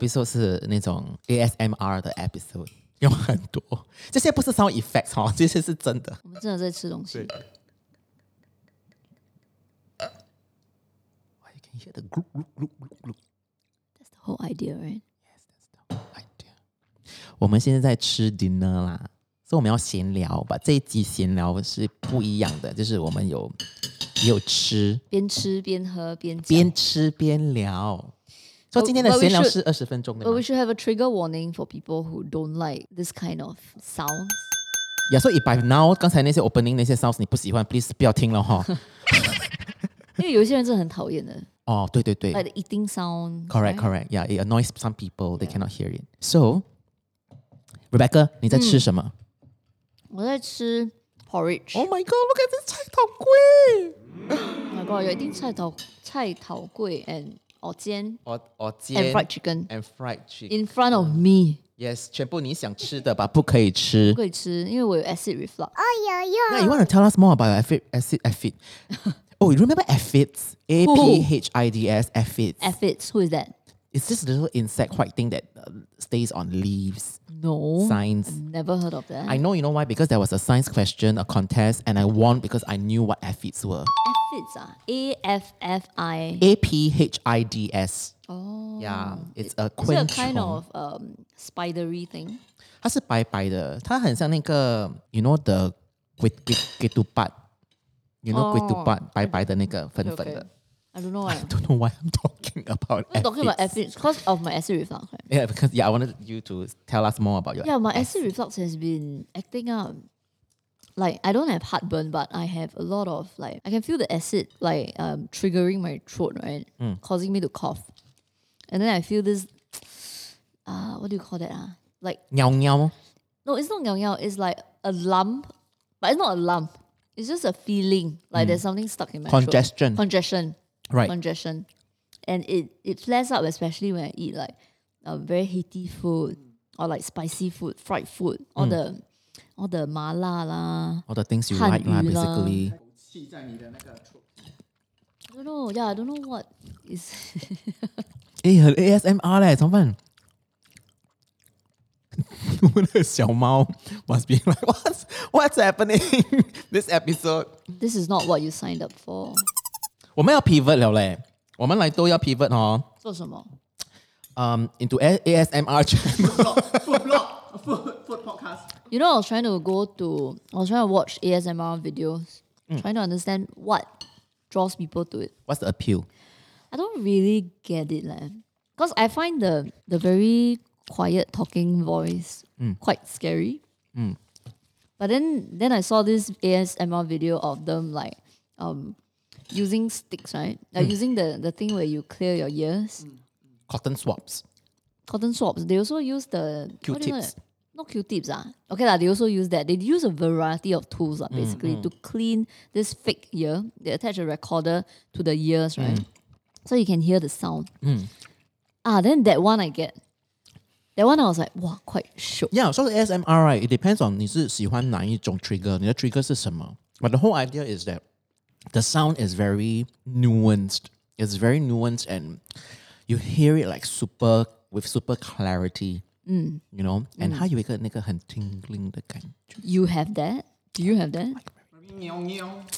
个 episode 是那种 ASMR 的 episode，有很多。这些不是 sound effects 哈，这些是真的。我们真的在吃东西。Why you can hear the group group group group group That's the whole idea, right? Yes, that's the idea。我们现在在吃 dinner 啦，所以我们要闲聊吧。这一集闲聊是不一样的，就是我们有也有吃，边吃边喝边讲边吃边聊。所以今天的 But we 闲聊 should- 是二十分钟的 But 吗 we should have a trigger warning for people who don't like this kind of sounds. Yeah, so if by now 刚才那些 opening 那些 sounds 你不喜欢，please 不要听了哈。因为有些人真的很讨厌的哦，对对对 like the eating sound. Correct, correct. Yeah, it annoys some people. They cannot hear it. So, Rebecca，你在吃什么、我在吃 porridge。 o h my god, look at this 菜头粿！ Oh my god，有一定菜头菜头粿 and 蚵煎我我 and 煎 fried chicken and fried chicken. in front of me， Yes，全部你想吃的吧，不可以吃不。可以吃，因为我有 acid reflux。 Yeah, you want to tell us more about acid acid acid? oh, you remember aphids? A P H I D S aphids. Aphids, who is that? It's this little insect white thing that uh, stays on leaves. No, Signs. never heard of that. I know you know why because there was a science question, a contest, and I won because I knew what aphids were. Aphids 啊，A F F I。 A P H I D S. 哦 Yeah, it's a 是 a 昆 kind 虫。 of um spidery thing. 它是白白的，它很像那个，you know the 龟龟龟兔bat。You know 哦龟兔 bat 白白的那个粉粉 Okay. 的。 I don't know why. I don't know why I'm talking about. I'm talking about aphids. aphids because of my acid reflux. Right? Yeah, because yeah, I wanted you to tell us more about your. Yeah, my acid reflux has been acting up. like I don't have heartburn, but I have a lot of like I can feel the acid like um triggering my throat, right, causing me to cough, and then I feel this. Uh, what do you call that? Ah, like 喵喵 no, it's not nyao It's like a lump, but it's not a lump. It's just a feeling like there's something stuck in my throat. congestion. Congestion. Right. Congestion. And it, it flares up especially when I eat like uh, very heaty food or like spicy food, fried food, all the all the mala lah. All the things you like lah, 汉语啦 basically. I don't know. Yeah, I don't know what is 诶，很 ASMR 嘞，怎么办？我们的小猫 must be like what's what's happening this episode？ this is not what you signed up for. 我们要 pivot 了嘞，我们来都要 pivot 哦。做什么？ Um, into A ASMR channel. You know, I was trying to go to, I was trying to watch ASMR videos, mm. trying to understand what draws people to it. What's the appeal? I don't really get it, leh. Because I find the the very quiet talking voice mm. quite scary. Mm. But then then I saw this ASMR video of them like um using sticks, right? Like using the, the thing where you clear your ears. Cotton swabs. Cotton swabs. They also use the what do you call Q-tips. that? Not Q-tips, ah. Okay, lah, they also use that. They use a variety of tools, ah, basically, to clean this fake ear. They attach a recorder to the ears, right? So you can hear the sound. Ah, then that one I get. That one I was like, wow, quite shook. Yeah, so the ASMR right, it depends on 你是喜欢哪一种 trigger，你的 trigger 是什么。But the whole idea is that the sound is very nuanced. It's very nuanced and you hear it like super with super clarity. You know, and 它有一个那个很 tingling 的感觉 You have that? Do you have that?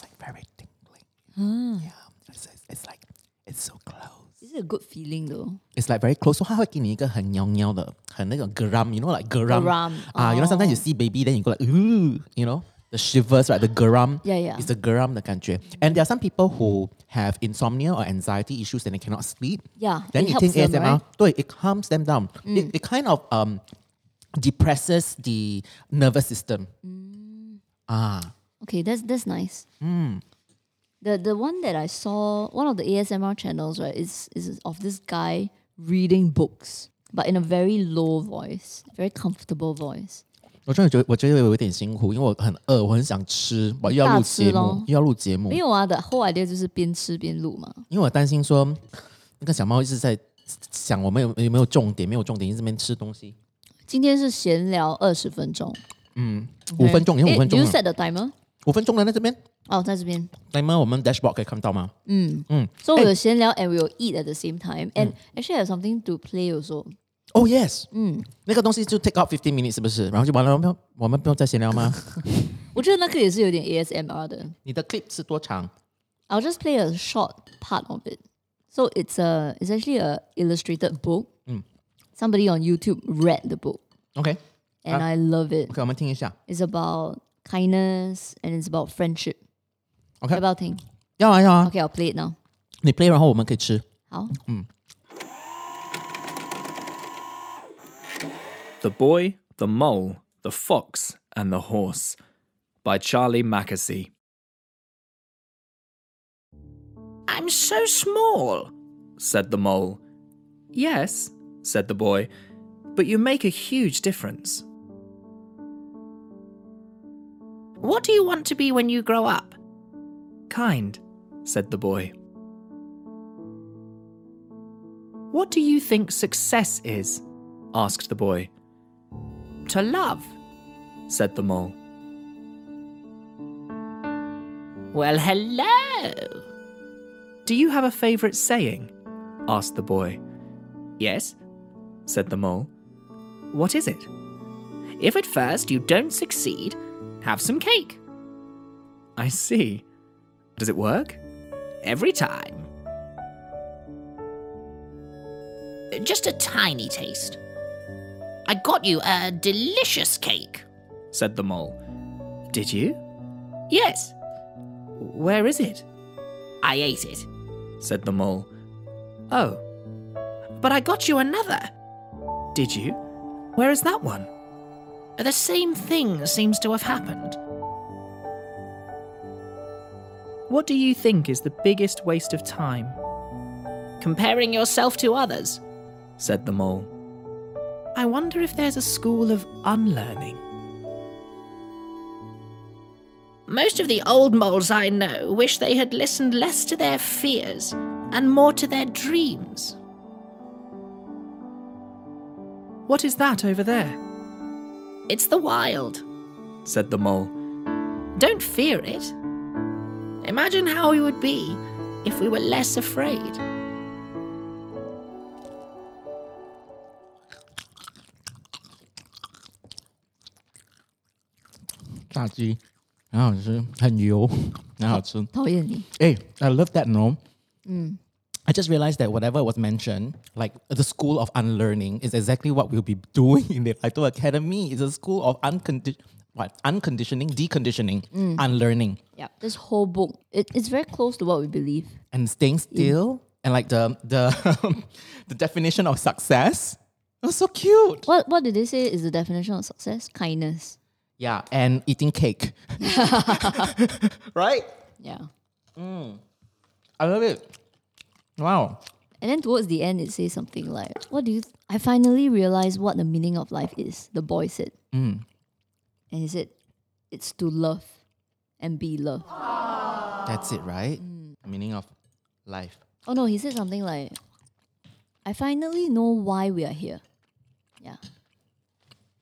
like very tingling. Yeah, it's, it's, it's like it's so close. Is it a good feeling though? It's like very close. So 它会给你一个很喵喵的，很那种 geram, you know, like geram. Geram, Ah, you know, sometimes you see baby, then you go like, ooh, you know, the shivers, right? The garam. Yeah, yeah. It's the garam, the country. And there are some people who have insomnia or anxiety issues and they cannot sleep. Yeah. Then you think ASMR, right? So it calms them down. Mm. It, it, kind of um, depresses the nervous system. Mm. Ah. Okay, that's that's nice. Mm. The the one that I saw, one of the ASMR channels, right, is is of this guy reading books, but in a very low voice, very comfortable voice. 我真的觉得我觉得有一点辛苦，因为我很饿，我很想吃，我又要录节目，又要录节目没。有啊的 whole idea 就是边吃边录嘛。因为我担心说，那个小猫一直在想我们有有没有重点，没有重点，一直边吃东西。今天是闲聊二十分钟，嗯五分钟，你看五 Eh, 分钟 you，set the timer? 五分钟了，在这边哦，在这边。timer 我们 dashboard 可以看到吗？So we'll 闲聊 and we'll eat at the same time. And actually have something to play also. Oh yes，嗯，那个东西就 take out fifteen minutes 是不是？然后就完了，我们我们不用再闲聊吗？我觉得那个也是有点 ASMR 的。你的 clip 是多长？ I'll just play a short part of it. So it's a it's actually a illustrated book. Somebody on YouTube read the book OK and Ah. I love it. OK，我们听一下。 It's about kindness and it's about friendship. OK 要不要听要啊要啊， Okay, I'll play it now. 你 play 然后我们可以吃。好， The Boy, the Mole, the Fox, and the Horse by Charlie Mackesy. I'm so small, said the mole. Yes, said the boy, but you make a huge difference. What do you want to be when you grow up? Kind, said the boy. What do you think success is? asked the boy. To love, said the mole. Well, hello. Do you have a favourite saying? asked the boy. Yes, said the mole. What is it? If at first you don't succeed, have some cake. I see. Does it work? Every time. Just a tiny taste. I got you a delicious cake, said the mole. Did you? Yes. Where is it? I ate it, said the mole. Oh. But I got you another. Did you? Where is that one? The same thing seems to have happened. What do you think is the biggest waste of time? Comparing yourself to others, said the mole. I wonder if there's a school of unlearning. Most of the old moles I know wish they had listened less to their fears and more to their dreams. What is that over there? It's the wild, said the mole. Don't fear it. Imagine how we would be if we were less afraid. 炸鸡，很好吃，很油，很好吃。讨厌你。Hey, I love that, no? i just realized that whatever was mentioned, like the school of unlearning, is exactly what we'll be doing in the Lito Academy. It's a school of uncondi- what? unconditioning, deconditioning, mm. unlearning. Yeah, this whole book, it, it's very close to what we believe. And staying still, yeah. and like the the the definition of success. That's so cute. What What did they say is the definition of success? Kindness. Yeah, and eating cake. right? Yeah. Mm. I love it. Wow. And then towards the end, it says something like, "What do you? Th- I finally realized what the meaning of life is." The boy said, mm. and he said, "It's to love, and be loved." That's it, right? The meaning of life. Oh no, he said something like, "I finally know why we are here." Yeah,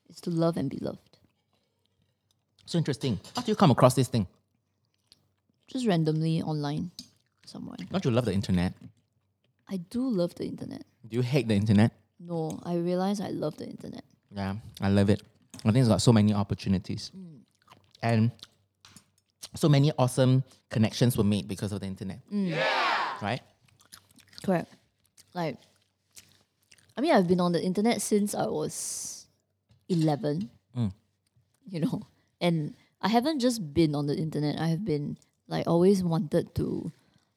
it's to love and be loved. So interesting. How do you come across this thing? Just randomly online, somewhere. Don't you love the internet? I do love the internet. Do you hate the internet? No, I realize I love the internet. Yeah, I love it. I think it's got so many opportunities. Hmm. And so many awesome connections were made because of the internet. Hmm. Yeah. Right? Correct. Like, I mean, I've been on the internet since I was 11, hmm. you know, and I haven't just been on the internet. I have been, like, always wanted to,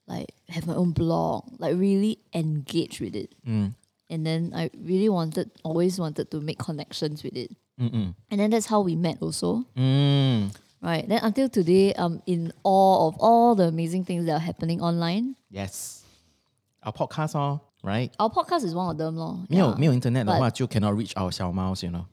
like, have my own blog, like, really engage with it. And then I really wanted, always wanted to make connections with it. And then that's how we met also. Mm. Right. Then until today, I'm in awe of all the amazing things that are happening online. Yes. Our podcast, oh, right? Our podcast is one of them, lor. 没有 Yeah. 没有 internet 的 But- 话，就 cannot reach our 小猫 you know.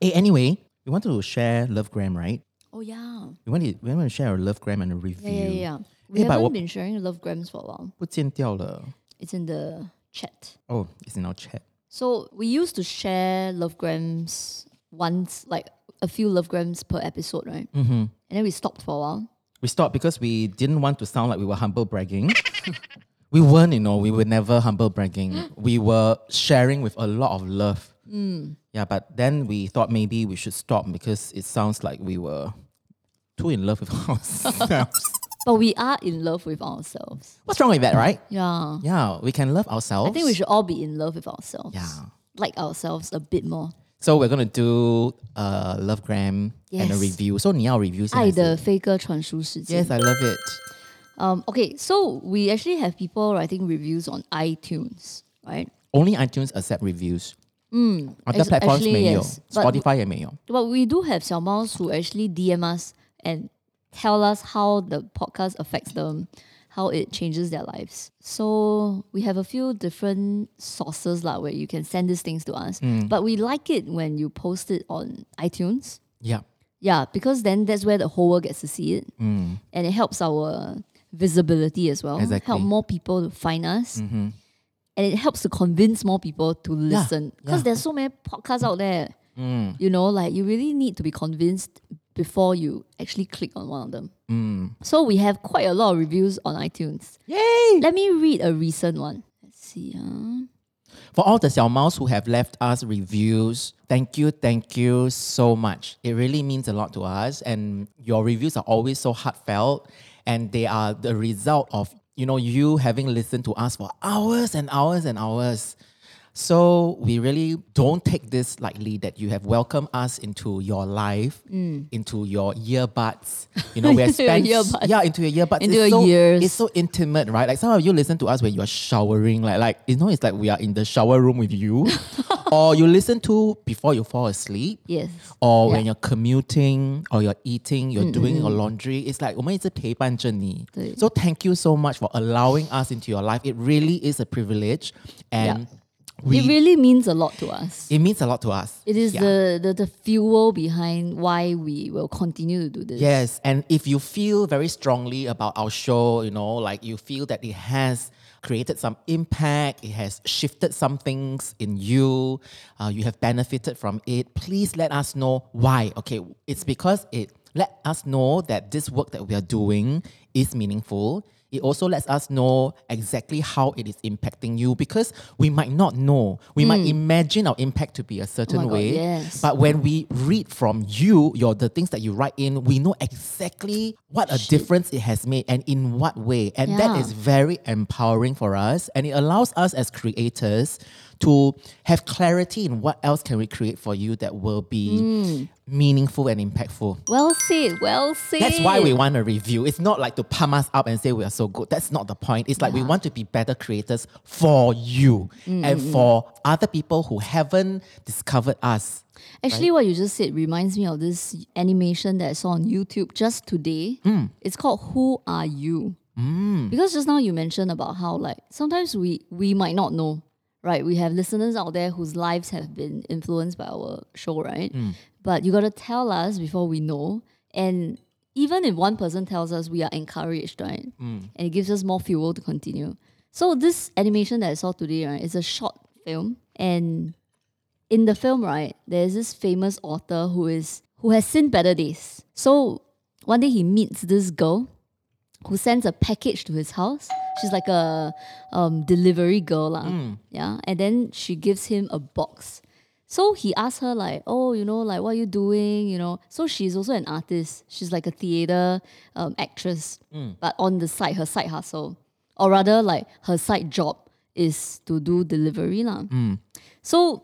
Hey, anyway, we want to share Lovegram, right? Oh yeah. We want to we want to share our Lovegram and a review. Yeah, yeah, yeah. We Eh, but haven't what- been sharing love grams for a while. 不见掉了. It's in the chat. Oh, it's in our chat. So we used to share love grams once, like a few love grams per episode, right? Mm-hmm. And then we stopped for a while. We stopped because we didn't want to sound like we were humble bragging. we weren't, you know, we were never humble bragging. we were sharing with a lot of love. Yeah, but then we thought maybe we should stop because it sounds like we were too in love with ourselves. But we are in love with ourselves. What's wrong with that, right? Yeah. Yeah, we can love ourselves. I think we should all be in love with ourselves. Yeah. Like ourselves a bit more. So we're gonna do a love gram and a Yes. review. So 你要 review 先还是爱的飞鸽传书事件。 Yes, I love it. Um, okay, so we actually have people writing reviews on iTunes, right? Only iTunes accept reviews. Mm, Other Ac- platforms actually, 没有 yes. But- Spotify 也没有。 But we do have 小猫 who actually DM us and tell us how the podcast affects them, how it changes their lives. So we have a few different sources lah where you can send these things to us. But we like it when you post it on iTunes. Yeah. Yeah, because then that's where the whole world gets to see it. Mm. And it helps our visibility as well. Exactly. Help more people to find us. And it helps to convince more people to listen. Because yeah. there's so many podcasts out there. Mm. You know, like you really need to be convinced before you actually click on one of them. Mm. So we have quite a lot of reviews on iTunes. Yay! Let me read a recent one. Let's see. Uh, For all the Xiao Maos who have left us reviews, thank you, thank you so much. It really means a lot to us, and your reviews are always so heartfelt, and they are the result of you know you having listened to us for hours and hours and hours. So we really don't take this lightly that you have welcomed us into your life, into your earbuds. You know, we have Mm. Into your spent earbuds. yeah into your earbuds. Into it's your so, ears. It's so intimate, right? Like some of you listen to us when you're showering, like like you know, it's like we are in the shower room with you, or you listen to before you fall asleep. yes. Or when Yeah. you're commuting or you're eating, you're doing your laundry, it's like 我们一直陪伴着你. Mm-hmm. 对 So thank you so much for allowing us into your life. It really is a privilege, and we it really means a lot to us. it means a lot to us. It is Yeah. the, the the fuel behind why we will continue to do this. Yes, and if you feel very strongly about our show, you know, like you feel that it has created some impact, it has shifted some things in you, uh, you have benefited from it, please let us know why. Okay, it's because it let us know that this work that we are doing is meaningful. It also lets us know exactly how it is impacting you because we might not know. We might imagine our impact to be a certain Hmm. Oh God, way. yes. But when we read from you, your the things that you write in, we know exactly what a difference it has made and in what way. And that Yeah. is very empowering for us. And it allows us as creators to have clarity in what else can we create for you that will be Hmm. meaningful and impactful. Well said. Well said. That's why we want a review. It's not like to pump us up and say we are so good. That's not the point. It's like we want to be better creators for you hmm, and hmm, for hmm. other people who haven't discovered us. Actually, what you just said reminds me of this animation that I saw on YouTube just today. It's called "Who Are You?" Because just now you mentioned about how like sometimes we we might not know, right? We have listeners out there whose lives have been influenced by our show, right? Mm. But you got to tell us before we know, and even if one person tells us, we are encouraged, right? Mm. And it gives us more fuel to continue. So this animation that I saw today, right, is a short film, and in the film, right, there's this famous author who is who has seen better days. So one day he meets this girl who sends a package to his house. She's like a um, delivery girl, lah. Yeah, and then she gives him a box. So he asks her like, "Oh, you know, like what are you doing? You know." So she's also an artist. She's like a theater um, actress, but on the side, her side hustle, or rather, like her side job is to do delivery, lah. So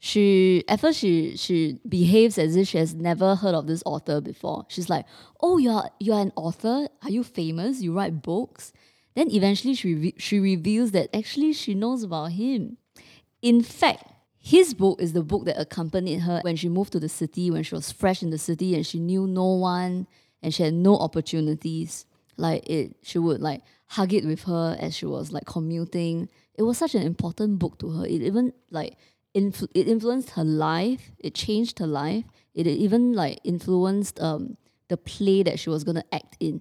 she at first she she behaves as if she has never heard of this author before. She's like, "Oh, you're you're an author? Are you famous? You write books?" Then eventually she re- she reveals that actually she knows about him. In fact, his book is the book that accompanied her when she moved to the city, when she was fresh in the city and she knew no one and she had no opportunities. Like it, she would like hug it with her as she was like commuting. It was such an important book to her. It even like influ- it influenced her life. It changed her life. It even like influenced um the play that she was gonna act in.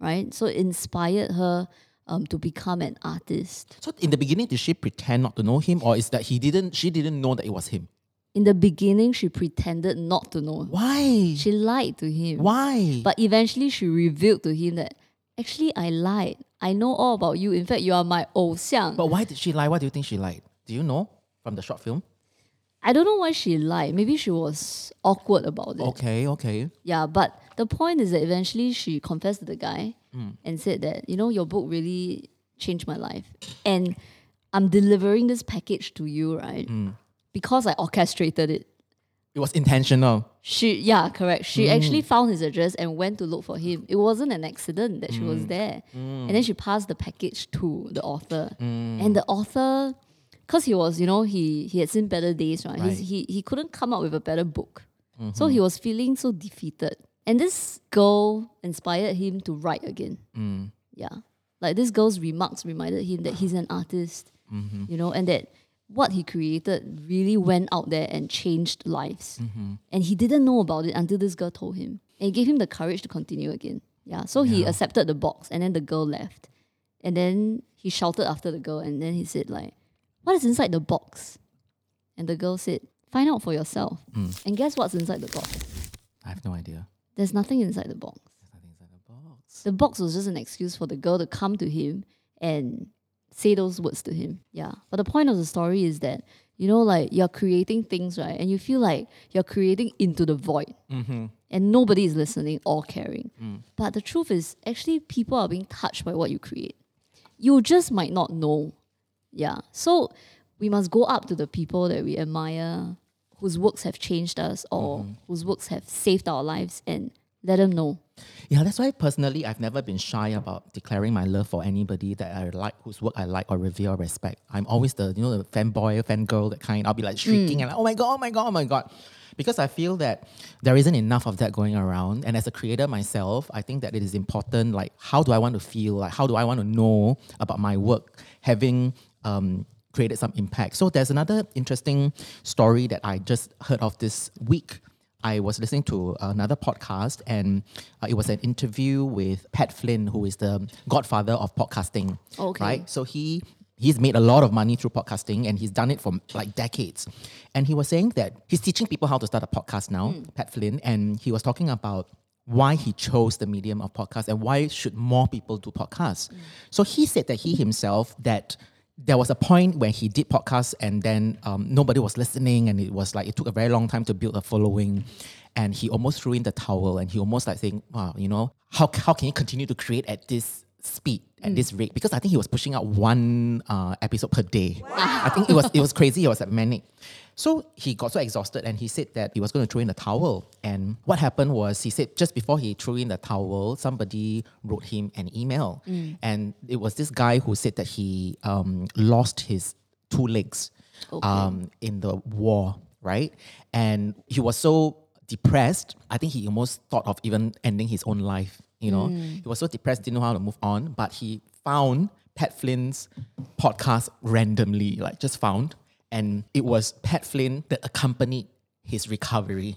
Right, so it inspired her um to become an artist. So in the beginning, did she pretend not to know him, or is that he didn't? She didn't know that it was him. in the beginning, she pretended not to know. Why? She lied to him. Why? But eventually, she revealed to him that actually I lied. I know all about you. In fact, you are my 偶像. but why did she lie? Why do you think she lied? Do you know from the short film? I don't know why she lied. Maybe she was awkward about it. Okay, okay. Yeah, but the point is that eventually she confessed to the guy Mm. and said that, you know, your book really changed my life. And I'm delivering this package to you, right? Mm. Because I orchestrated it. It was intentional. She, yeah, correct. She Mm. actually found his address and went to look for him. It wasn't an accident that she was there. And then she passed the package to the author. Mm. And the author, because he was, you know, he he had seen better days, right? Right. he he couldn't come up with a better book. Mm-hmm. So he was feeling so defeated. And this girl inspired him to write again. Mm. Yeah. Like this girl's remarks reminded him that he's an artist, Mm-hmm. you know, and that what he created really went out there and changed lives. Mm-hmm. And he didn't know about it until this girl told him. And it gave him the courage to continue again. Yeah. So he accepted the box and then the girl left. And then he shouted after the girl and then he said, like, what is inside the box? And the girl said, find out for yourself. Mm. And guess what's inside the box? I have no idea. There's nothing inside the box. There's Nothing inside the box. The box was just an excuse for the girl to come to him and say those words to him. Yeah. But the point of the story is that, you know, like you're creating things, right? And you feel like you're creating into the void. And nobody is listening or caring. But the truth is, actually, people are being touched by what you create. You just might not know. Yeah. So we must go up to the people that we admire, whose works have changed us or mm-hmm. whose works have saved our lives, and let them know. Yeah, that's why personally I've never been shy about declaring my love for anybody that I like, whose work I like or revere or respect. I'm always the you know the fanboy, fangirl, that kind. I'll be like shrieking mm. and like, oh my god, oh my god, oh my god. Because I feel that there isn't enough of that going around. And as a creator myself, I think that it is important, like how do I want to feel? Like how do I want to know about my work having um created some impact. So there's another interesting story that I just heard of this week. I was listening to another podcast, and uh, it was an interview with Pat Flynn, who is the godfather of podcasting. Okay. Right. So he he's made a lot of money through podcasting, and he's done it for like decades. And he was saying that he's teaching people how to start a podcast now, Pat Flynn, and he was talking about why he chose the medium of podcast and why should more people do podcasts. So he said that he himself that there was a point when he did podcasts and then um, nobody was listening and it was like it took a very long time to build a following. And he almost threw in the towel and he almost like saying wow you know how, how can he continue to create at this speed at this rate? Because I think he was pushing out one uh, episode per day. I think it was it was crazy. It was like manic so he got so exhausted and he said that he was going to throw in the towel. And what happened was he said just before he threw in the towel, somebody wrote him an email. And it was this guy who said that he um, lost his two legs um, in the war, right? And he was so depressed, I think he almost thought of even ending his own life. You know, he was so depressed, didn't know how to move on, but he found Pat Flynn's podcast randomly, like just found and it was Pat Flynn that accompanied his recovery.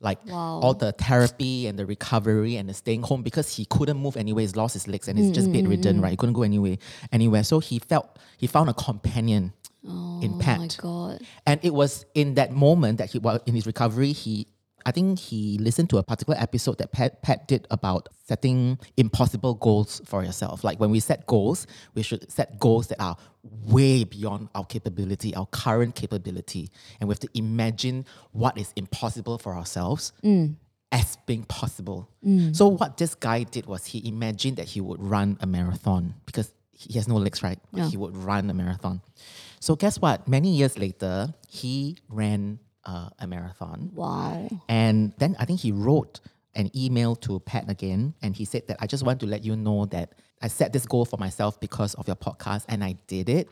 Like Wow. all the therapy and the recovery and the staying home because he couldn't move anywhere. He's lost his legs and he's just bedridden, right? He couldn't go anywhere, anywhere. So he felt he found a companion in oh Pat. Oh my God. And it was in that moment that he was in his recovery, he I think he listened to a particular episode that Pat, Pat did about setting impossible goals for yourself. Like when we set goals, we should set goals that are way beyond our capability, our current capability. And we have to imagine what is impossible for ourselves mm. as being possible. Mm. So what this guy did was he imagined that he would run a marathon because he has no legs, right? But Yeah. He would run a marathon. So guess what? Many years later, he ran uh, a marathon. Wow. And then I think he wrote an email to Pat again, and he said that I just want to let you know that I set this goal for myself because of your podcast, and I did it.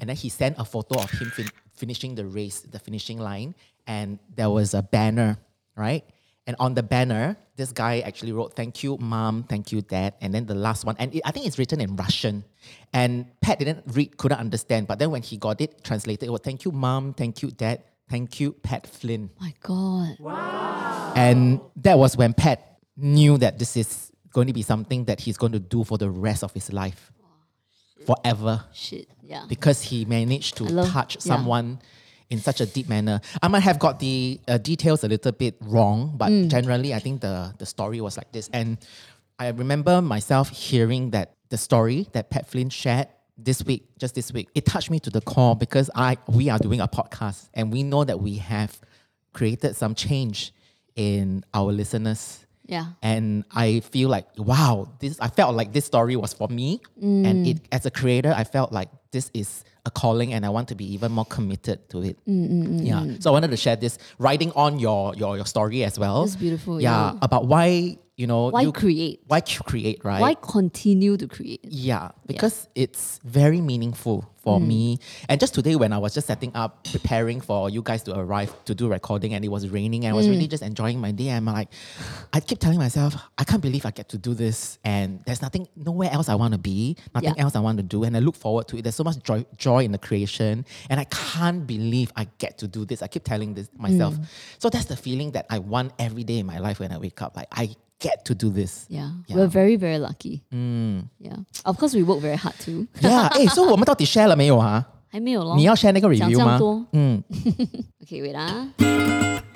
And then he sent a photo of him fin- finishing the race, the finishing line, and there was a banner, right? And on the banner, this guy actually wrote, Thank you, mom, thank you, dad. And then the last one, and it, I think it's written in Russian. And Pat didn't read, couldn't understand. But then when he got it translated, it was, Thank you, mom, thank you, dad, thank you, Pat Flynn. My God. Wow. And that was when Pat knew that this is going to be something that he's going to do for the rest of his life, forever, Shit. Yeah. because he managed to love- touch yeah. someone in such a deep manner. I might have got the uh, details a little bit wrong, but generally, I think the the story was like this. And I remember myself hearing that the story that Pat Flynn shared this week, just this week, it touched me to the core because I we are doing a podcast and we know that we have created some change in our listeners. Yeah. And I feel like, wow, this I felt like this story was for me. And mm. it as a creator, I felt like this is a calling and I want to be even more committed to it. Mm, mm, yeah. So I wanted to share this writing on your your, your story as well. That's beautiful, Yeah, yeah. About why, you know, Why you create? why create, right? Why continue to create? Yeah, because it's very meaningful for Mm. me. And just today, when I was just setting up, preparing for you guys to arrive to do recording, and it was raining, and I was really Mm. just enjoying my day. And I'm like, I keep telling myself, I can't believe I get to do this, and there's nothing, nowhere else I want to be, nothing Yeah. else I want to do, and I look forward to it. There's so much joy, joy in the creation, and I can't believe I get to do this. I keep telling this myself. Mm. So that's the feeling that I want every day in my life when I wake up. Like I get to do this. Yeah. Yeah. We're very, very lucky. Mm. Yeah. Of course we work very hard too. Yeah，哎、所以我们到底 share 了没有啊？还没有咯。你要 share 那个讲 review 吗？这样多。嗯， Okay, wait 啊。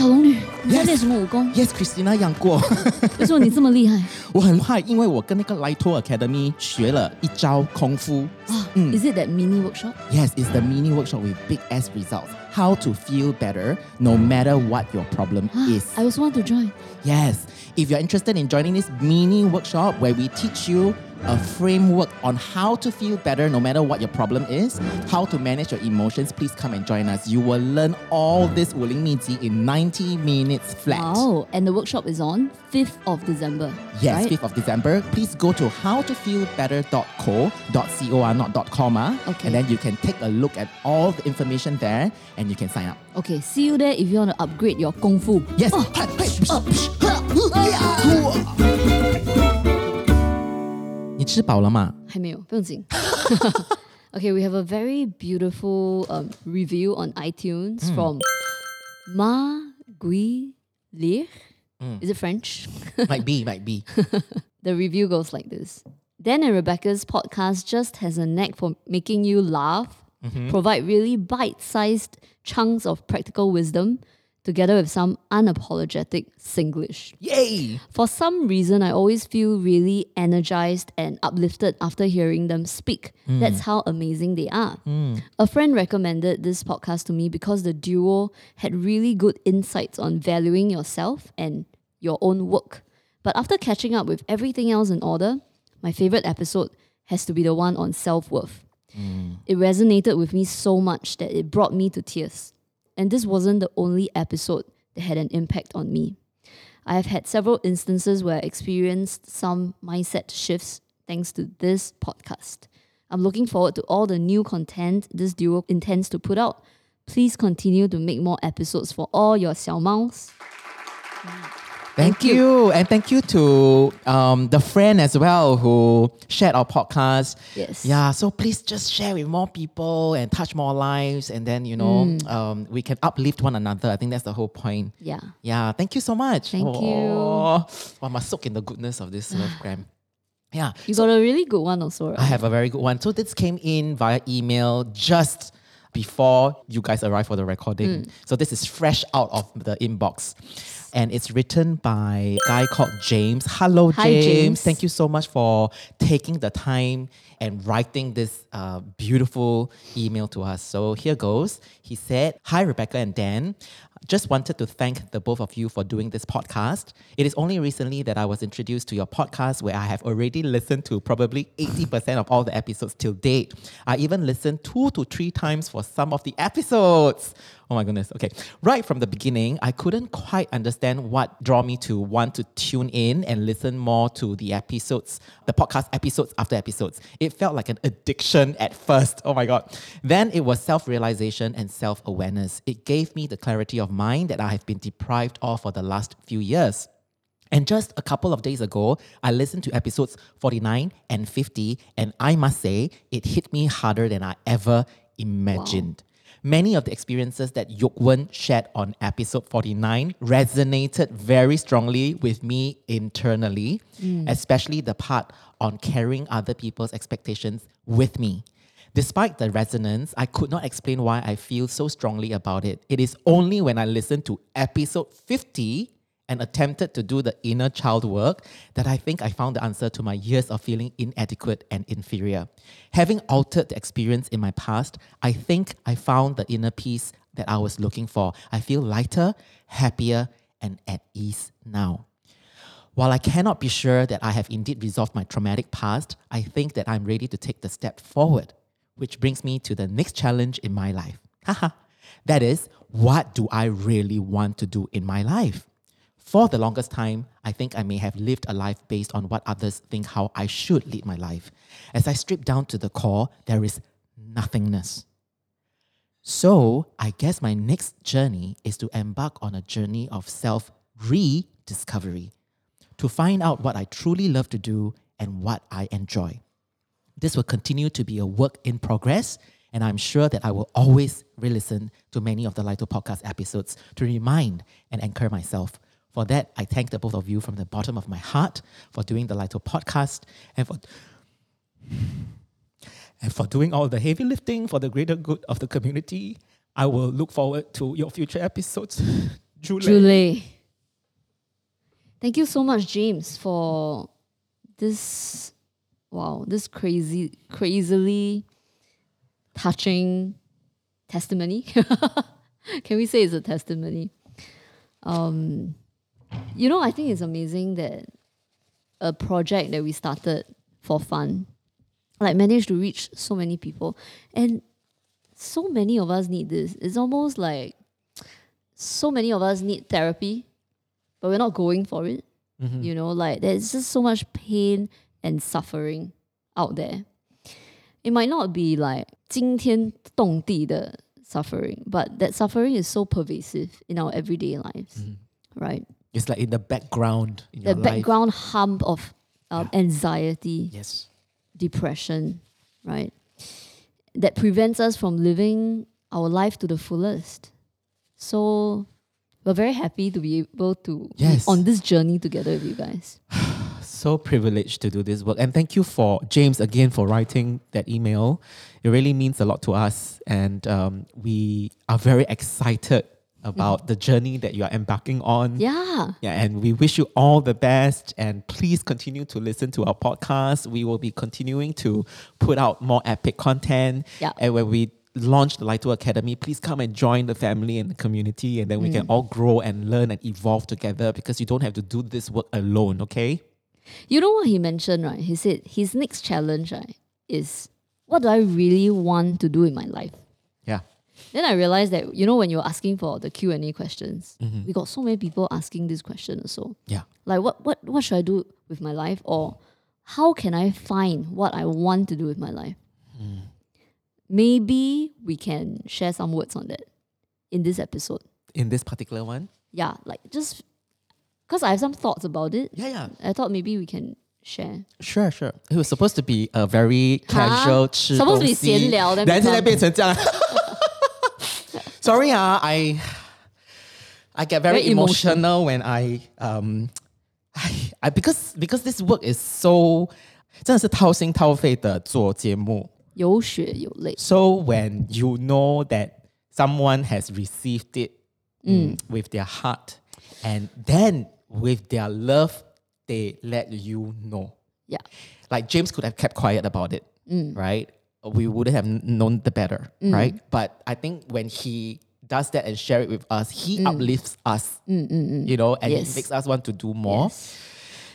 小龙女，你在 Yes 练什么武功？ Yes，Christina 养过。为什么你这么厉害我很怕，因为我跟那个 Lighto Academy 学了一招功夫。啊？Is it that mini workshop? Yes, it's the mini workshop with big S results. How to feel better no matter what your problem is. I also want to join. Yes, if you're interested in joining this mini workshop where we teach you a framework on how to feel better no matter what your problem is, how to manage your emotions, please come and join us. You will learn all this Wuling Miji in 90 minutes flat. Wow, and the workshop is on 5th of December. Yes, right? 5th of December. Please go to howtofeelbetter.co.co, not .com, uh, okay. and then you can take a look at all the information there and you can sign up. Okay, see you there if you want to upgrade your kung fu. Yes. 你吃饱了吗？还没有，不用紧。okay, we have a very beautiful um, review on iTunes from Ma Gui Lier. Is it French? might be, might be. The review goes like this Dan and Rebecca's podcast just has a knack for making you laugh, provide really bite sized chunks of practical wisdom, together with some unapologetic Singlish. Yay! For some reason, I always feel really energized and uplifted after hearing them speak. Hmm. That's how amazing they are. Hmm. A friend recommended this podcast to me because the duo had really good insights on valuing yourself and your own work. But after catching up with everything else in order, my favorite episode has to be the one on self worth. Hmm. It resonated with me so much that it brought me to tears. And this wasn't the only episode that had an impact on me. I have had several instances where I experienced some mindset shifts thanks to this podcast. I'm looking forward to all the new content this duo intends to put out. Please continue to make more episodes for all your xiao maos. Thank, Thank you. you. And thank you to um, the friend as well who shared our podcast. Yes. Yeah, so please just share with more people and touch more lives. And then, you know, Mm. um, we can uplift one another. I think that's the whole point. Yeah. Yeah, thank you so much. Thank you. Oh, I must soak in the goodness of this love gram. Yeah, You got a really good one also, right? I have a very good one. So this came in via email just before you guys arrive for the recording. So this is fresh out of the inbox. And it's written by a guy called James. Hello, Hi, James. James. Thank you so much for taking the time and writing this uh, beautiful email to us. So here goes. He said, Hi, Rebecca and Dan. Just wanted to thank the both of you for doing this podcast. It is only recently that I was introduced to your podcast where I have already listened to probably 80% of all the episodes till date. I even listened two to three times for some of the episodes. Oh my goodness. Okay. Right from the beginning, I couldn't quite understand what draw me to want to tune in and listen more to the episodes, the podcast episodes after episodes. It felt like an addiction at first. Oh my God. Then it was self realization and self awareness. It gave me the clarity of mind that I have been deprived of for the last few years. And just a couple of days ago, I listened to episodes 49 and 50, and I must say, it hit me harder than I ever imagined. Many of the experiences that Yokwen shared on episode 49 resonated very strongly with me internally, mm. especially the part on carrying other people's expectations with me. Despite the resonance, I could not explain why I feel so strongly about it. It is only when I listened to episode 50 and attempted to do the inner child work that I think I found the answer to my years of feeling inadequate and inferior. Having altered the experience in my past, I think I found the inner peace that I was looking for. I feel lighter, happier, and at ease now. While I cannot be sure that I have indeed resolved my traumatic past, I think that I'm ready to take the step forward, which brings me to the next challenge in my life. Haha. that is, what do I really want to do in my life? For the longest time, I think I may have lived a life based on what others think how I should lead my life. As I strip down to the core, there is nothingness. So, I guess my next journey is to embark on a journey of self rediscovery to find out what I truly love to do and what I enjoy. This will continue to be a work in progress, and I'm sure that I will always re listen to many of the Lito podcast episodes to remind and anchor myself. For that, I thank the both of you from the bottom of my heart for doing the Lito podcast and for and for doing all the heavy lifting for the greater good of the community. I will look forward to your future episodes. Julie. Julie. Thank you so much, James, for this wow, this crazy, crazily touching testimony. Can we say it's a testimony? Um, you know, I think it's amazing that a project that we started for fun, like managed to reach so many people, and so many of us need this. It's almost like so many of us need therapy, but we're not going for it. You know, like there's just so much pain and suffering out there. It might not be like 惊天动地的 suffering, but that suffering is so pervasive in our everyday lives, right? It's like in the background in The your life. background hump of um, anxiety, Yes. depression, right? That prevents us from living our life to the fullest. So we're very happy to be able to be Yes. on this journey together with you guys. So privileged to do this work. And thank you for James again for writing that email. It really means a lot to us. And um, we are very excited about mm-hmm. the journey that you are embarking on. Yeah. Yeah, and we wish you all the best. And please continue to listen to our podcast. We will be continuing to put out more epic content. Yeah. And when we launch the Lito Academy, please come and join the family and the community. And then we can mm. all grow and learn and evolve together because you don't have to do this work alone, okay? You know what he mentioned, right? He said his next challenge, right, is what do I really want to do in my life? Yeah. Then I realized that you know when you're asking for the Q and A questions, Mm-hmm. we got so many people asking this question also. Yeah. Like what what what should I do with my life, or how can I find what I want to do with my life? Hmm. Maybe we can share some words on that in this episode. In this particular one? Yeah, like just because I have some thoughts about it. Yeah, yeah. I thought maybe we can share. Sure, sure. It was supposed to be a very casual 吃 Supposed to be 东西闲聊，then then 现在 become- 变成这样。 Sorry 啊，I I get very, Very emotional. emotional when I um I, I because because this work is so 真的是掏心掏肺的做节目。有血有泪。 So when you know that someone has received it mm, with their heart, and then with their love, they let you know. Yeah. Like James could have kept quiet about it, right? We wouldn't have known the better, right? But I think when he does that and share it with us, he uplifts us, you know, and Yes. makes us want to do more. Yes.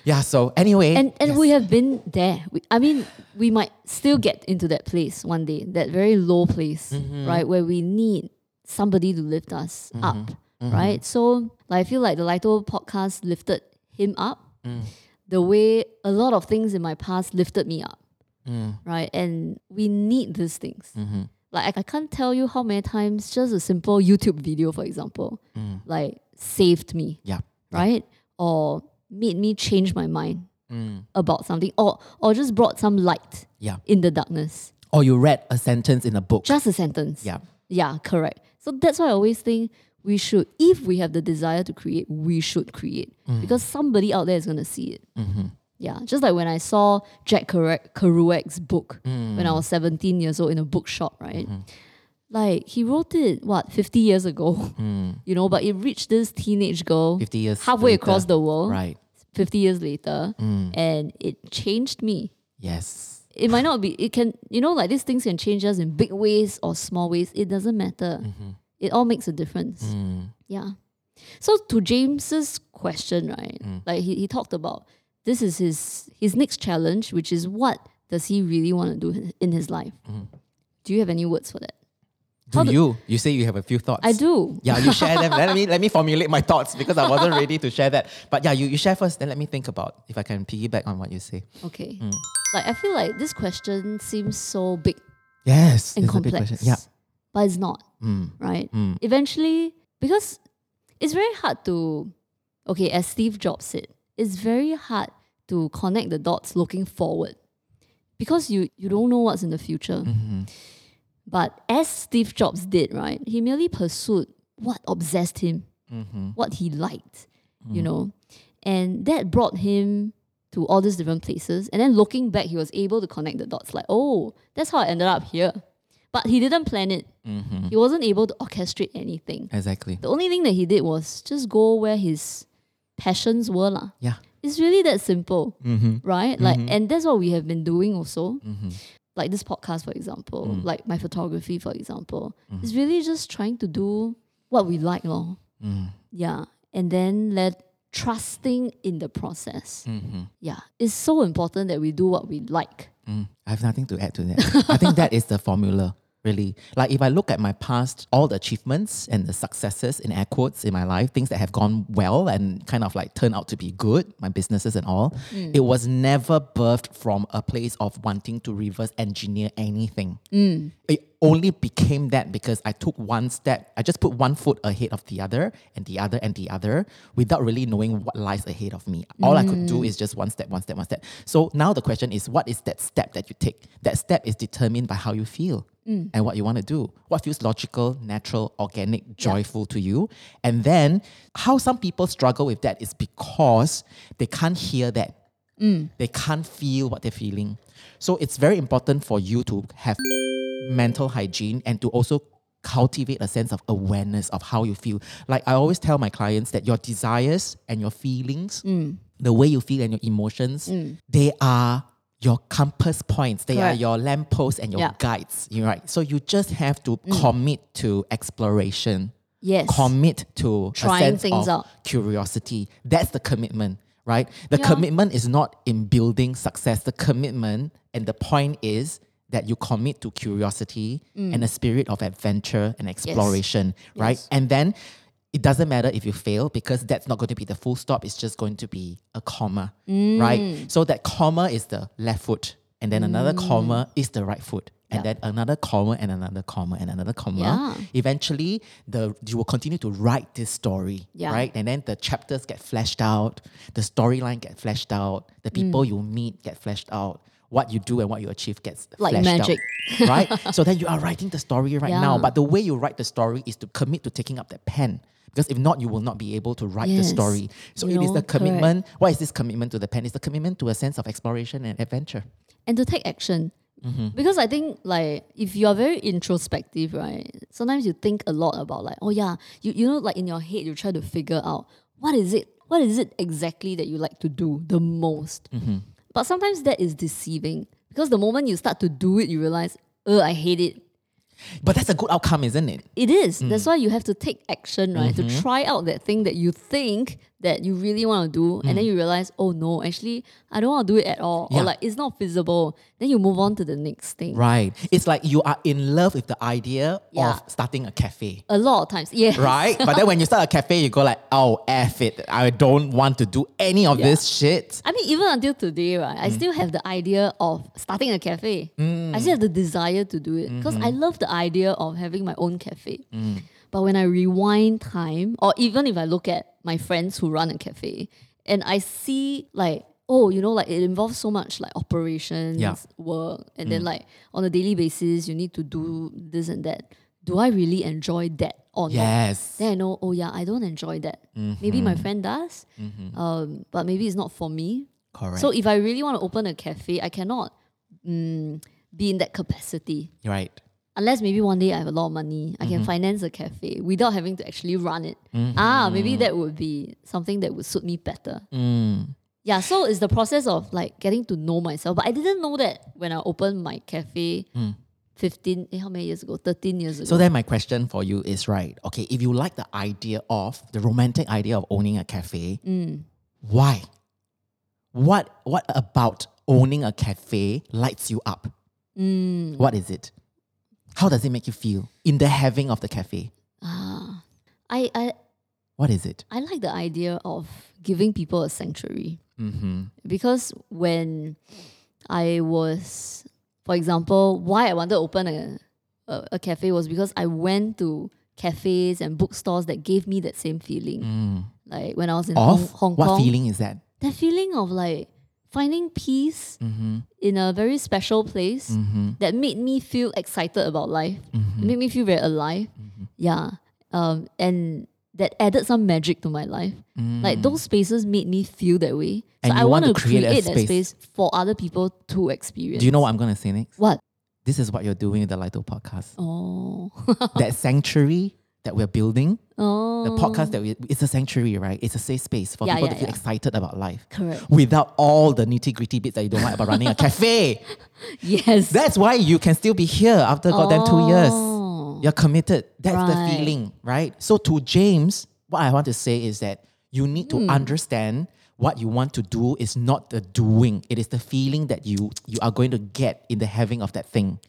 Yeah. So anyway, And and yes. we have been there. We, I mean, we might still get into that place one day, that very low place, Mm-hmm. right, where we need somebody to lift us up, Mm-hmm. right? So like, I feel like the Lito podcast lifted him up, Mm. the way a lot of things in my past lifted me up, Mm. right? And we need these things. Mm-hmm. Like I, I can't tell you how many times just a simple YouTube video, for example, like saved me Mm. yeah. right? Or made me change my mind about something or or just brought some light Yeah. in the darkness. Or you read a sentence in a book. Just a sentence. yeah. Yeah, correct. So that's why I always think we should, if we have the desire to create, we should create because somebody out there is going to see it. Yeah, just like when I saw Jack Kerouac- Kerouac's book when I hmm. was 17 years old in a bookshop, right? Mm-hmm. Like he wrote it, what, 50 years ago, hmm. you know, but it reached this teenage girl 50 years halfway later. across the world, Right. 50 years later, hmm. and it changed me. Yes. it might not be it can you know like these things can change us in big ways or small ways. It doesn't matter. Mm-hmm. It all makes a difference. Yeah. So to james's question right like he, he talked about this is his his next challenge which is what does he really want to do in his life do you have any words for that Do do- you? You say you have a few thoughts. i do Yeah, you share them. let me let me formulate my thoughts because I wasn't ready to share that. But yeah, you, you share first, then let me think about if I can piggyback on what you say. okay like i feel like this question seems so big Yes. and it's a big complex question. Yeah. but it's not Mm. right? Mm. Eventually, because it's very hard to, okay, as Steve Jobs said, it's very hard to connect the dots looking forward because you, you don't know what's in the future. Mm-hmm. But as Steve Jobs did, right, he merely pursued what obsessed him, Mm-hmm. what he liked, you know, and that brought him to all these different places. And then looking back, he was able to connect the dots like, oh, that's how I ended up here. But he didn't plan it. Mm-hmm. He wasn't able to orchestrate anything. Exactly. The only thing that he did was just go where his passions were. Yeah. It's really that simple, Mm-hmm. right? Like, and that's what we have been doing also. Mm-hmm. Like this podcast, for example, Mm. like my photography, for example. Mm-hmm. It's really just trying to do what we like, lor. Mm. Yeah. And then let trusting in the process. Mm-hmm. Yeah. It's so important that we do what we like. Mm. I have nothing to add to that. I think that is the formula, really. Like if I look at my past, all the achievements and the successes in air quotes in my life, things that have gone well and kind of like turned out to be good, my businesses and all, mm. it was never birthed from a place of wanting to reverse engineer anything. Mm. It only became that because I took one step, I just put one foot ahead of the other and the other and the other without really knowing what lies ahead of me. All I could do mm. is just one step, one step, one step. So now the question is what is that step that you take? That step is determined by how you feel mm. and what you want to do. What feels logical, natural, organic, joyful to you. And then how some people struggle with that is because they can't hear that. Mm. They can't feel what they're feeling. So it's very important for you to have mental hygiene and to also cultivate a sense of awareness of how you feel. Like I always tell my clients that your desires and your feelings, mm. the way you feel and your emotions, mm. they are your compass points. They are Correct. your lampposts and your Yeah. guides. You're right. So you just have to mm. commit to exploration Yes. commit to Trying things out. curiosity. That's the commitment, right? The Yeah. commitment is not in building success. The commitment and the point is that you commit to curiosity and a spirit of adventure and exploration, right? Mm. Yes. And then it doesn't matter if you fail because that's not going to be the full stop. It's just going to be a comma, Mm. right? So that comma is the left foot, and then another comma is the right foot, and Yep. then another comma and another comma and another comma. Yeah. Eventually, the you will continue to write this story, Yeah. right? And then the chapters get fleshed out, the storyline get fleshed out, the people Mm. you meet get fleshed out. What you do and what you achieve gets Like magic. out, right? so then you are writing the story right now, but the way you write the story is to commit to taking up that pen. Because if not, you will not be able to write the story. So You it is know, the correct. commitment. What is this commitment to the pen? It's the commitment to a sense of exploration and adventure. and to take action. Mm-hmm. Because I think like if you are very introspective, right? Sometimes you think a lot about like, oh yeah, you, you know, like in your head you try to figure out what is it, what is it exactly that you like to do the most. Mm-hmm. But sometimes that is deceiving because the moment you start to do it, you realize, oh, I hate it. But that's a good outcome, isn't it? It is. That's mm. why you have to take action, right? To mm-hmm. try out that thing that you think that you really want to do, and then mm. you realize, oh no, actually, I don't want to do it at all, Yeah. or like it's not feasible. Then you move on to the next thing. Right. It's like you are in love with the idea Yeah. of starting a cafe. A lot of times, yeah. Right? but then when you start a cafe, you go like, oh, F it. I don't want to do any of Yeah. this shit. I mean, even until today, right, I mm. still have the idea of starting a cafe. I mm. still have the desire to do it because I mm-hmm. love the idea of having my own cafe. But when I rewind time, or even if I look at my friends who run a cafe, and I see like oh you know like it involves so much like operations Yeah. work and then like on a daily basis you need to do this and that. Do I really enjoy that or not? Yes. Then I know, oh yeah, I don't enjoy that. Maybe my friend does, um, but maybe it's not for me. Correct. So if I really want to open a cafe, I cannot mm, be in that capacity. Right. Unless maybe one day I have a lot of money, I can mm-hmm. finance a cafe without having to actually run it. Mm-hmm. Ah, maybe that would be something that would suit me better. Mm. Yeah, so it's the process of like getting to know myself. But I didn't know that when I opened my cafe mm. 15, eh, how many years ago? 13 years ago. So then my question for you is right. Okay, if you like the idea of the romantic idea of owning a cafe, mm. why? What what about owning a cafe lights you up? What is it? How does it make you feel in the having of the cafe? Ah, I, I, What is it? I like the idea of giving people a sanctuary. Mm-hmm. because when I was, for example, why I wanted to open a, a, a cafe was because I went to cafes and bookstores that gave me that same feeling. Like when I was in Hong, Hong what Kong, feeling is that? that feeling of like finding peace mm-hmm. in a very special place mm-hmm. that made me feel excited about life. Mm-hmm. It made me feel very alive. Yeah. Um, and that added some magic to my life. Mm. Like those spaces made me feel that way. So I want want to to create a create that space. space for other people to experience. Do you know what I'm gonna say next? what? This is what you're doing in the Lito podcast. Oh. that sanctuary that we're building, oh. the podcast that we it's a sanctuary, right? It's a safe space for Yeah, people yeah, to feel yeah. excited about life. Correct. Without all the nitty gritty bits that you don't like about running a cafe. Yes. That's why you can still be here after goddamn two years. Oh. You're committed. That's the feeling, right? So to James, what I want to say is that you need to hmm. understand what you want to do is not the doing. It is the feeling that you you are going to get in the having of that thing.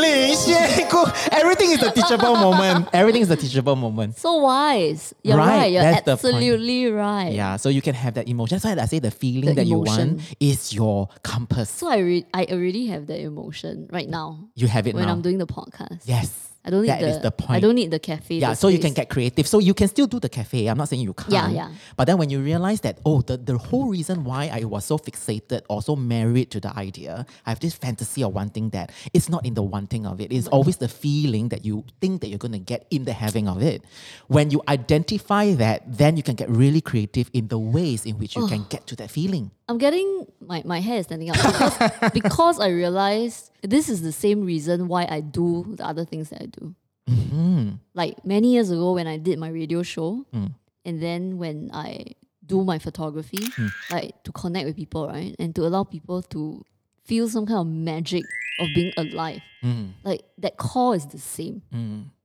Li Xie Everything is a teachable moment. Everything is a teachable moment. so wise. You're Right, right. You're that's absolutely right. Yeah, so you can have that emotion. That's why I say the feeling The that you want is your compass. So I re- I already have that emotion right now You have it when now. I'm doing the podcast. yes. I don't need That the, is the I don't need the cafe. Yeah, the so you can get creative. So you can still do the cafe. I'm not saying you can't. Yeah, yeah. But then when you realize that, oh, the, the whole reason why I was so fixated or so married to the idea, I have this fantasy of wanting that. It's not in the wanting of it. It's always the feeling that you think that you're going to get in the having of it. When you identify that, then you can get really creative in the ways in which you can get to that feeling. I'm getting my, my hair is standing up because, because I realized this is the same reason why I do the other things that I do. Mm-hmm. Like many years ago when I did my radio show, mm. and then when I do my photography, mm. like to connect with people, right? And to allow people to feel some kind of magic of being alive. Mm. Like that core is the same.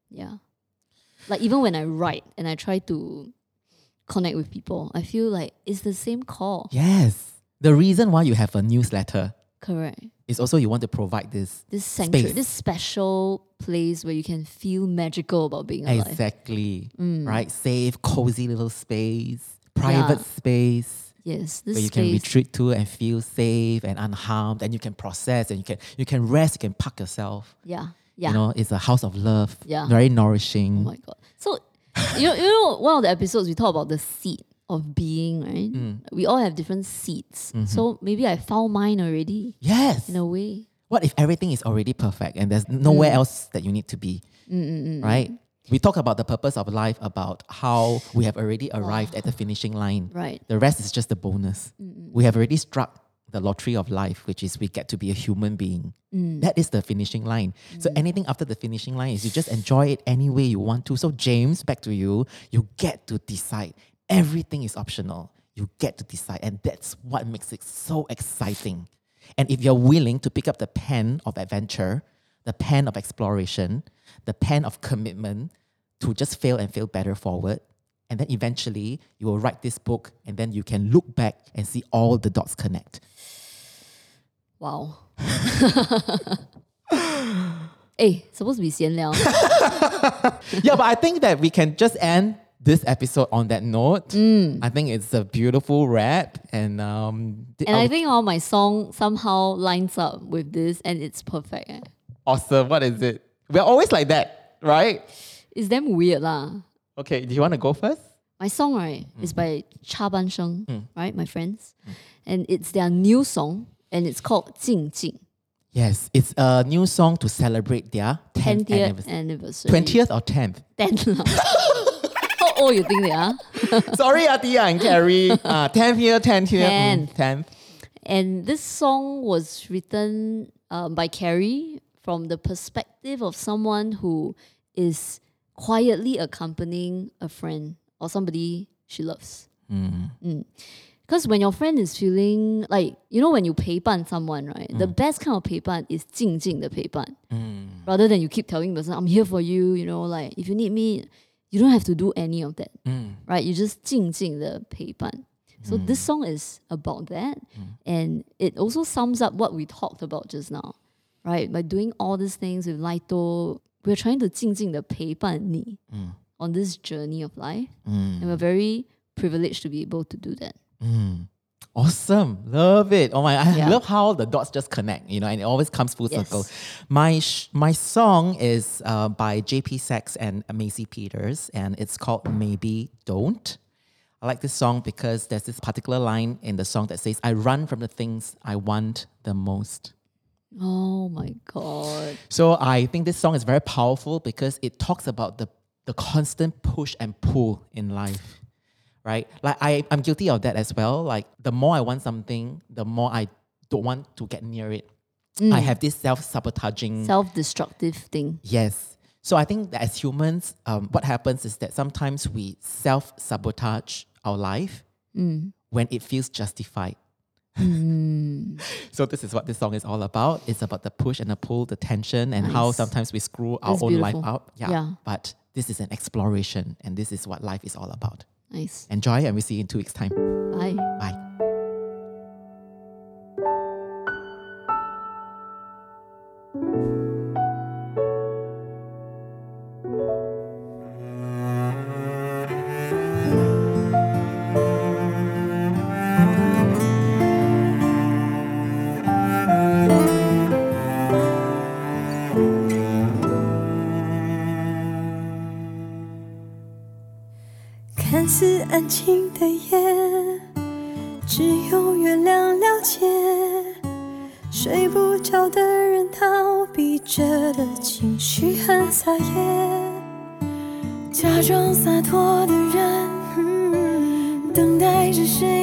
Yeah. Like even when I write and I try to connect with people, I feel like it's the same core. Yes. The reason why you have a newsletter Correct. is also you want to provide this. This sanctuary, Space. this special place where you can feel magical about being alive. Exactly. Mm. Right? Safe, cozy little space, private Yeah. space Yes, this where you can retreat to and feel safe and unharmed and you can process and you can you can rest, you can park yourself. yeah, yeah. You know, it's a house of love. Yeah. Very nourishing. oh my god. So, you know, you know, one of the episodes we talk about the seat of being, right? Mm. We all have different seats. Mm-hmm. So maybe I found mine already yes. in a way. What if everything is already perfect and there's Mm. nowhere else that you need to be? Right? We talk about the purpose of life, about how we have already arrived at the finishing line. Right. The rest is just a bonus. We have already struck the lottery of life, which is we get to be a human being. Mm. That is the finishing line. So mm. anything after the finishing line is you just enjoy it any way you want to. So James, back to you. You get to decide. Everything is optional. You get to decide, and that's what makes it so exciting. And if you're willing to pick up the pen of adventure, the pen of exploration, the pen of commitment to just fail and fail better forward, and then eventually you will write this book, and then you can look back and see all the dots connect. Wow. hey, supposed to be 闲聊. yeah, but I think that we can just end this episode on that note. I think it's a beautiful wrap, and um, th- And I oh, think all my song somehow lines up with this and it's perfect. eh. awesome. What is it? We're always like that, right? It's damn weird lah. Okay, do you want to go first? my song right is by Cha Ban Sheng, right? My friends, and it's their new song, and it's called Jing Jing. Yes, it's a new song to celebrate their 10th 10th anniversary. anniversary. 20th or 10th? 10th lah. How old you think they are? Sorry, Atia and Carrie. Uh, 10th year, 10th year. mm, 10th. 10th. And this song was written um, by Carrie from the perspective of someone who is quietly accompanying a friend or somebody she loves. Because when your friend is feeling like, you know, when you 陪伴 someone, right? The best kind of 陪伴 is 静静的陪伴. Rather than you keep telling the person, I'm here for you, you know, like if you need me, you don't have to do any of that, right? You just 静静的陪伴. So this song is about that, and it also sums up what we talked about just now, right? By doing all these things with Laito, we're trying to 静静的陪伴你 on this journey of life. And we're very privileged to be able to do that. Awesome. Love it. Oh my, I yeah. love how the dots just connect, you know, and it always comes full yes. circle. My sh- my song is uh, by JP Saxe and Maisie Peters, and it's called Maybe Don't. I like this song because there's this particular line in the song that says, I run from the things I want the most. Oh my so I think this song is very powerful because it talks about the, the constant push and pull in life. Right? Like I, I'm guilty of that as well. Like the more I want something, the more I don't want to get near it. I mm. have this self-sabotaging Self destructive thing. Yes. So I think that as humans, um, what happens is that sometimes we self sabotage our life mm. when it feels justified. Mm. so this is what this song is all about. It's about the push and the pull, the tension, and how sometimes we screw our That's own life beautiful. up. Yeah. Yeah. But this is an exploration, and this is what life is all about. Nice. Enjoy, and we see you in two weeks' time. Bye. Bye. 静的夜，只有月亮了解。睡不着的人逃避着的情绪很撒野，假装洒脱的人，嗯等待着谁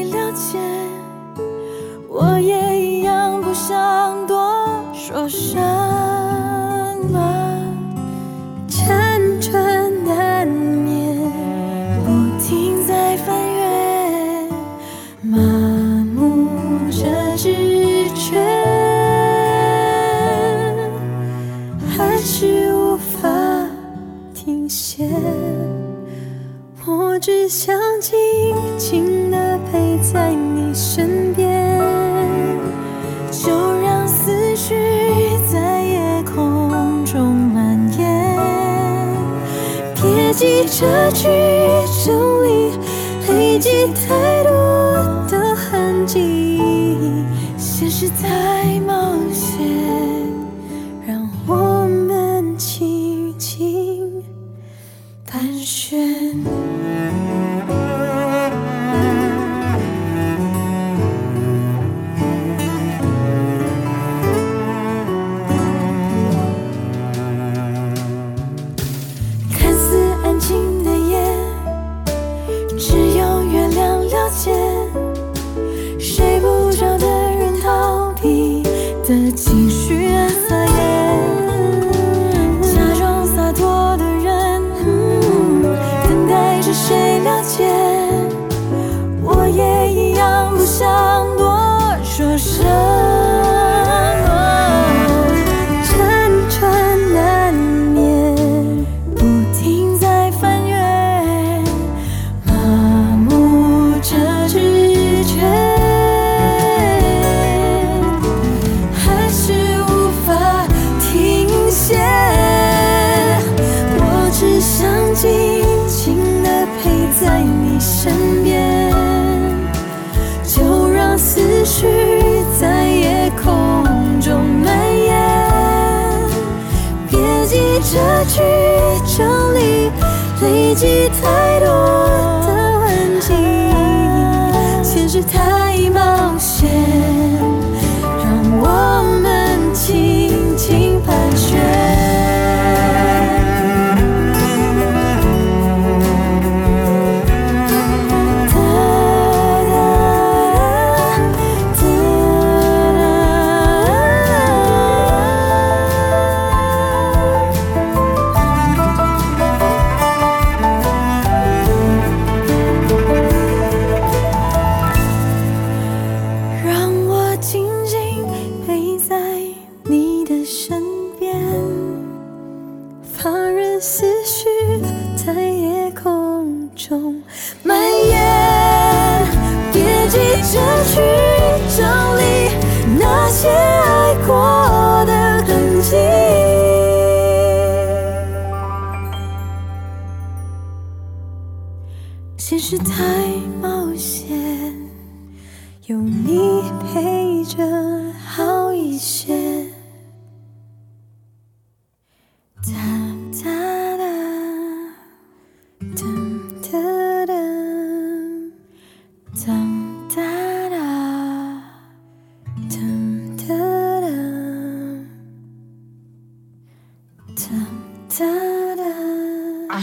记太多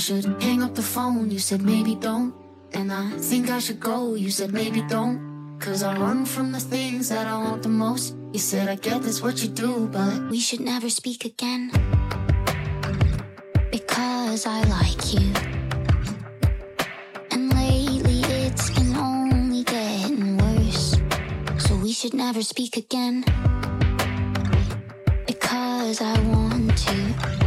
should hang up the phone, you said maybe don't. And I think I should go, you said maybe don't. Cause I run from the things that I want the most. You said I get that's what you do, but We should never speak again. Because I like you. And lately it's been only getting worse. So we should never speak again. Because I want to.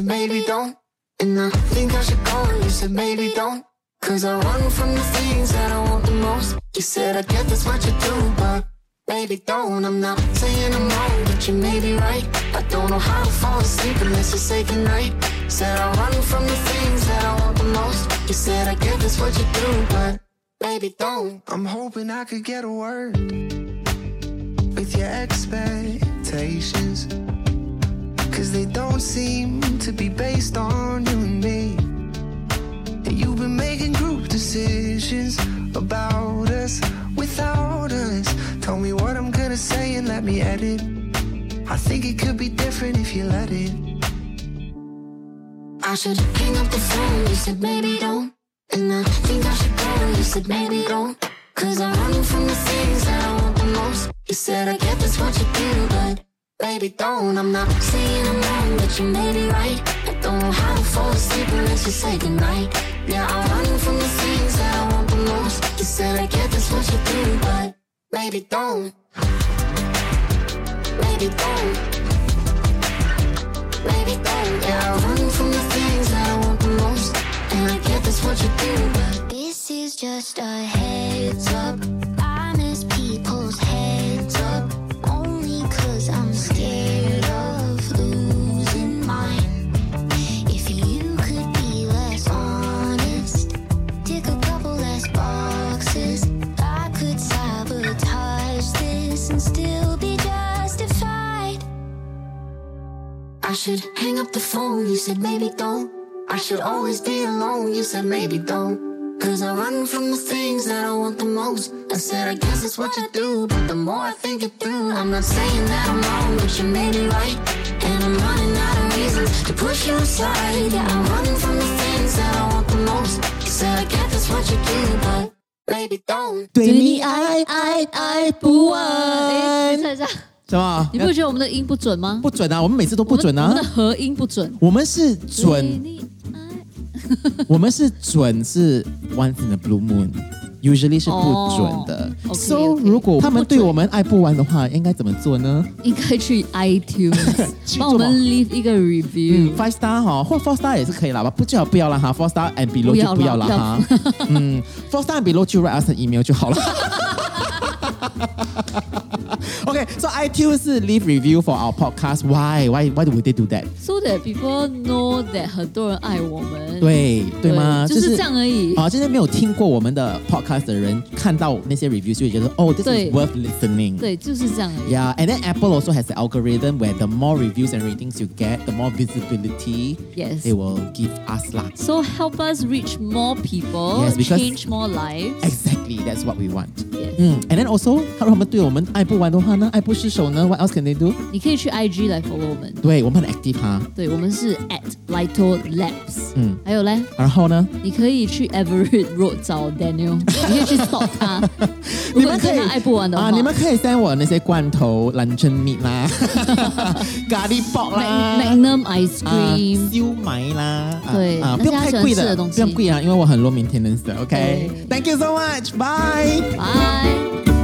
Said maybe don't. And I think I should go, you said maybe don't. Cause I run from the things that I want the most. You said I get that's what you do, but maybe don't. I'm not saying I'm wrong, but you may be right. I don't know how to fall asleep unless you say goodnight. Said I run from the things that I want the most. You said I get that's what you do, but maybe don't. I'm hoping I could get a word with your expectations. Cause they don't seem to be based on you and me. And you've been making group decisions about us without us. Tell me what I'm gonna say and let me edit. I think it could be different if you let it. I should hang up the phone, you said maybe don't. And I think I should go, you said maybe don't. Cause I run from the things that I want the most. You said I get that's what you do, but baby don't. I'm not saying I'm wrong, but you may be right. I don't know how to fall asleep unless you say goodnight. Yeah, I run from the things that I want the most. You said I get that's what you do, but maybe don't. Maybe don't. Maybe don't. Yeah, I run from the things that I want the most. And I get that's what you do, but This is just a heads up. I should hang up the phone. You said maybe don't. I should always be alone. You said maybe don't. Cause I run from the things that I want the most. I said, I guess it's what you do. But the more I think it through, I'm not saying that I'm wrong, but you may be right. And I'm running out of reasons to push you aside. Yeah, I'm running from the things that I want the most. You said, I guess that's what you do, but maybe don't. 对你爱爱爱不哎，完，等一下， 什么？你不觉得我们的音不准吗？不准啊？我们每次都不准啊我们的。合音不准。我们是对准，我们是准是 once in a blue moon，usually 是不准的。哦，OK，so OK 如果他们对我们爱不完的话，应该怎么做呢？应该去 iTunes 去帮我们做 leave 一个 review 嗯。，five star 哈，或 four star 也是可以啦，吧？不最好不要啦哈，four star and below 就不要啦哈。嗯，four star and below 就 write us an email 就好了。Okay, so iTunes 是 leave review for our podcast. Why? Why? Why would they do that? So that people know that 很多人爱我们。对对吗？就是这样而已。啊，就是没有听过我们的 podcast 的人看到那些 reviews 就会觉得哦，this 对 is worth listening。对，就是这样而已。 Yeah, and then Apple also has the algorithm where the more reviews and ratings you get, the more visibility Yes. they will give us lah. So help us reach more people, Yes, because- change more lives. Exactly, that's what we want. Yes. 嗯，and then also，如果他们对我们爱不 完的话呢，爱不释手呢，what else can they do？你可以去 IG 来 follow 我们。对我们很 active 哈。对，我们是 at Lito Labs。嗯，还有嘞，然后呢，你可以去 Everett Road 找 Daniel，你可以去 stalk 他。你对他爱不完的话，啊，你们可以 send 我那些罐头 luncheon meat 啦，咖喱 pork 啦 Mag-，Magnum ice 啊 cream。烧麦啦，啊对啊，那不用太贵的东西不用贵啊，因为我很 low maintenance 的。OK，Thank you so much，bye。拜。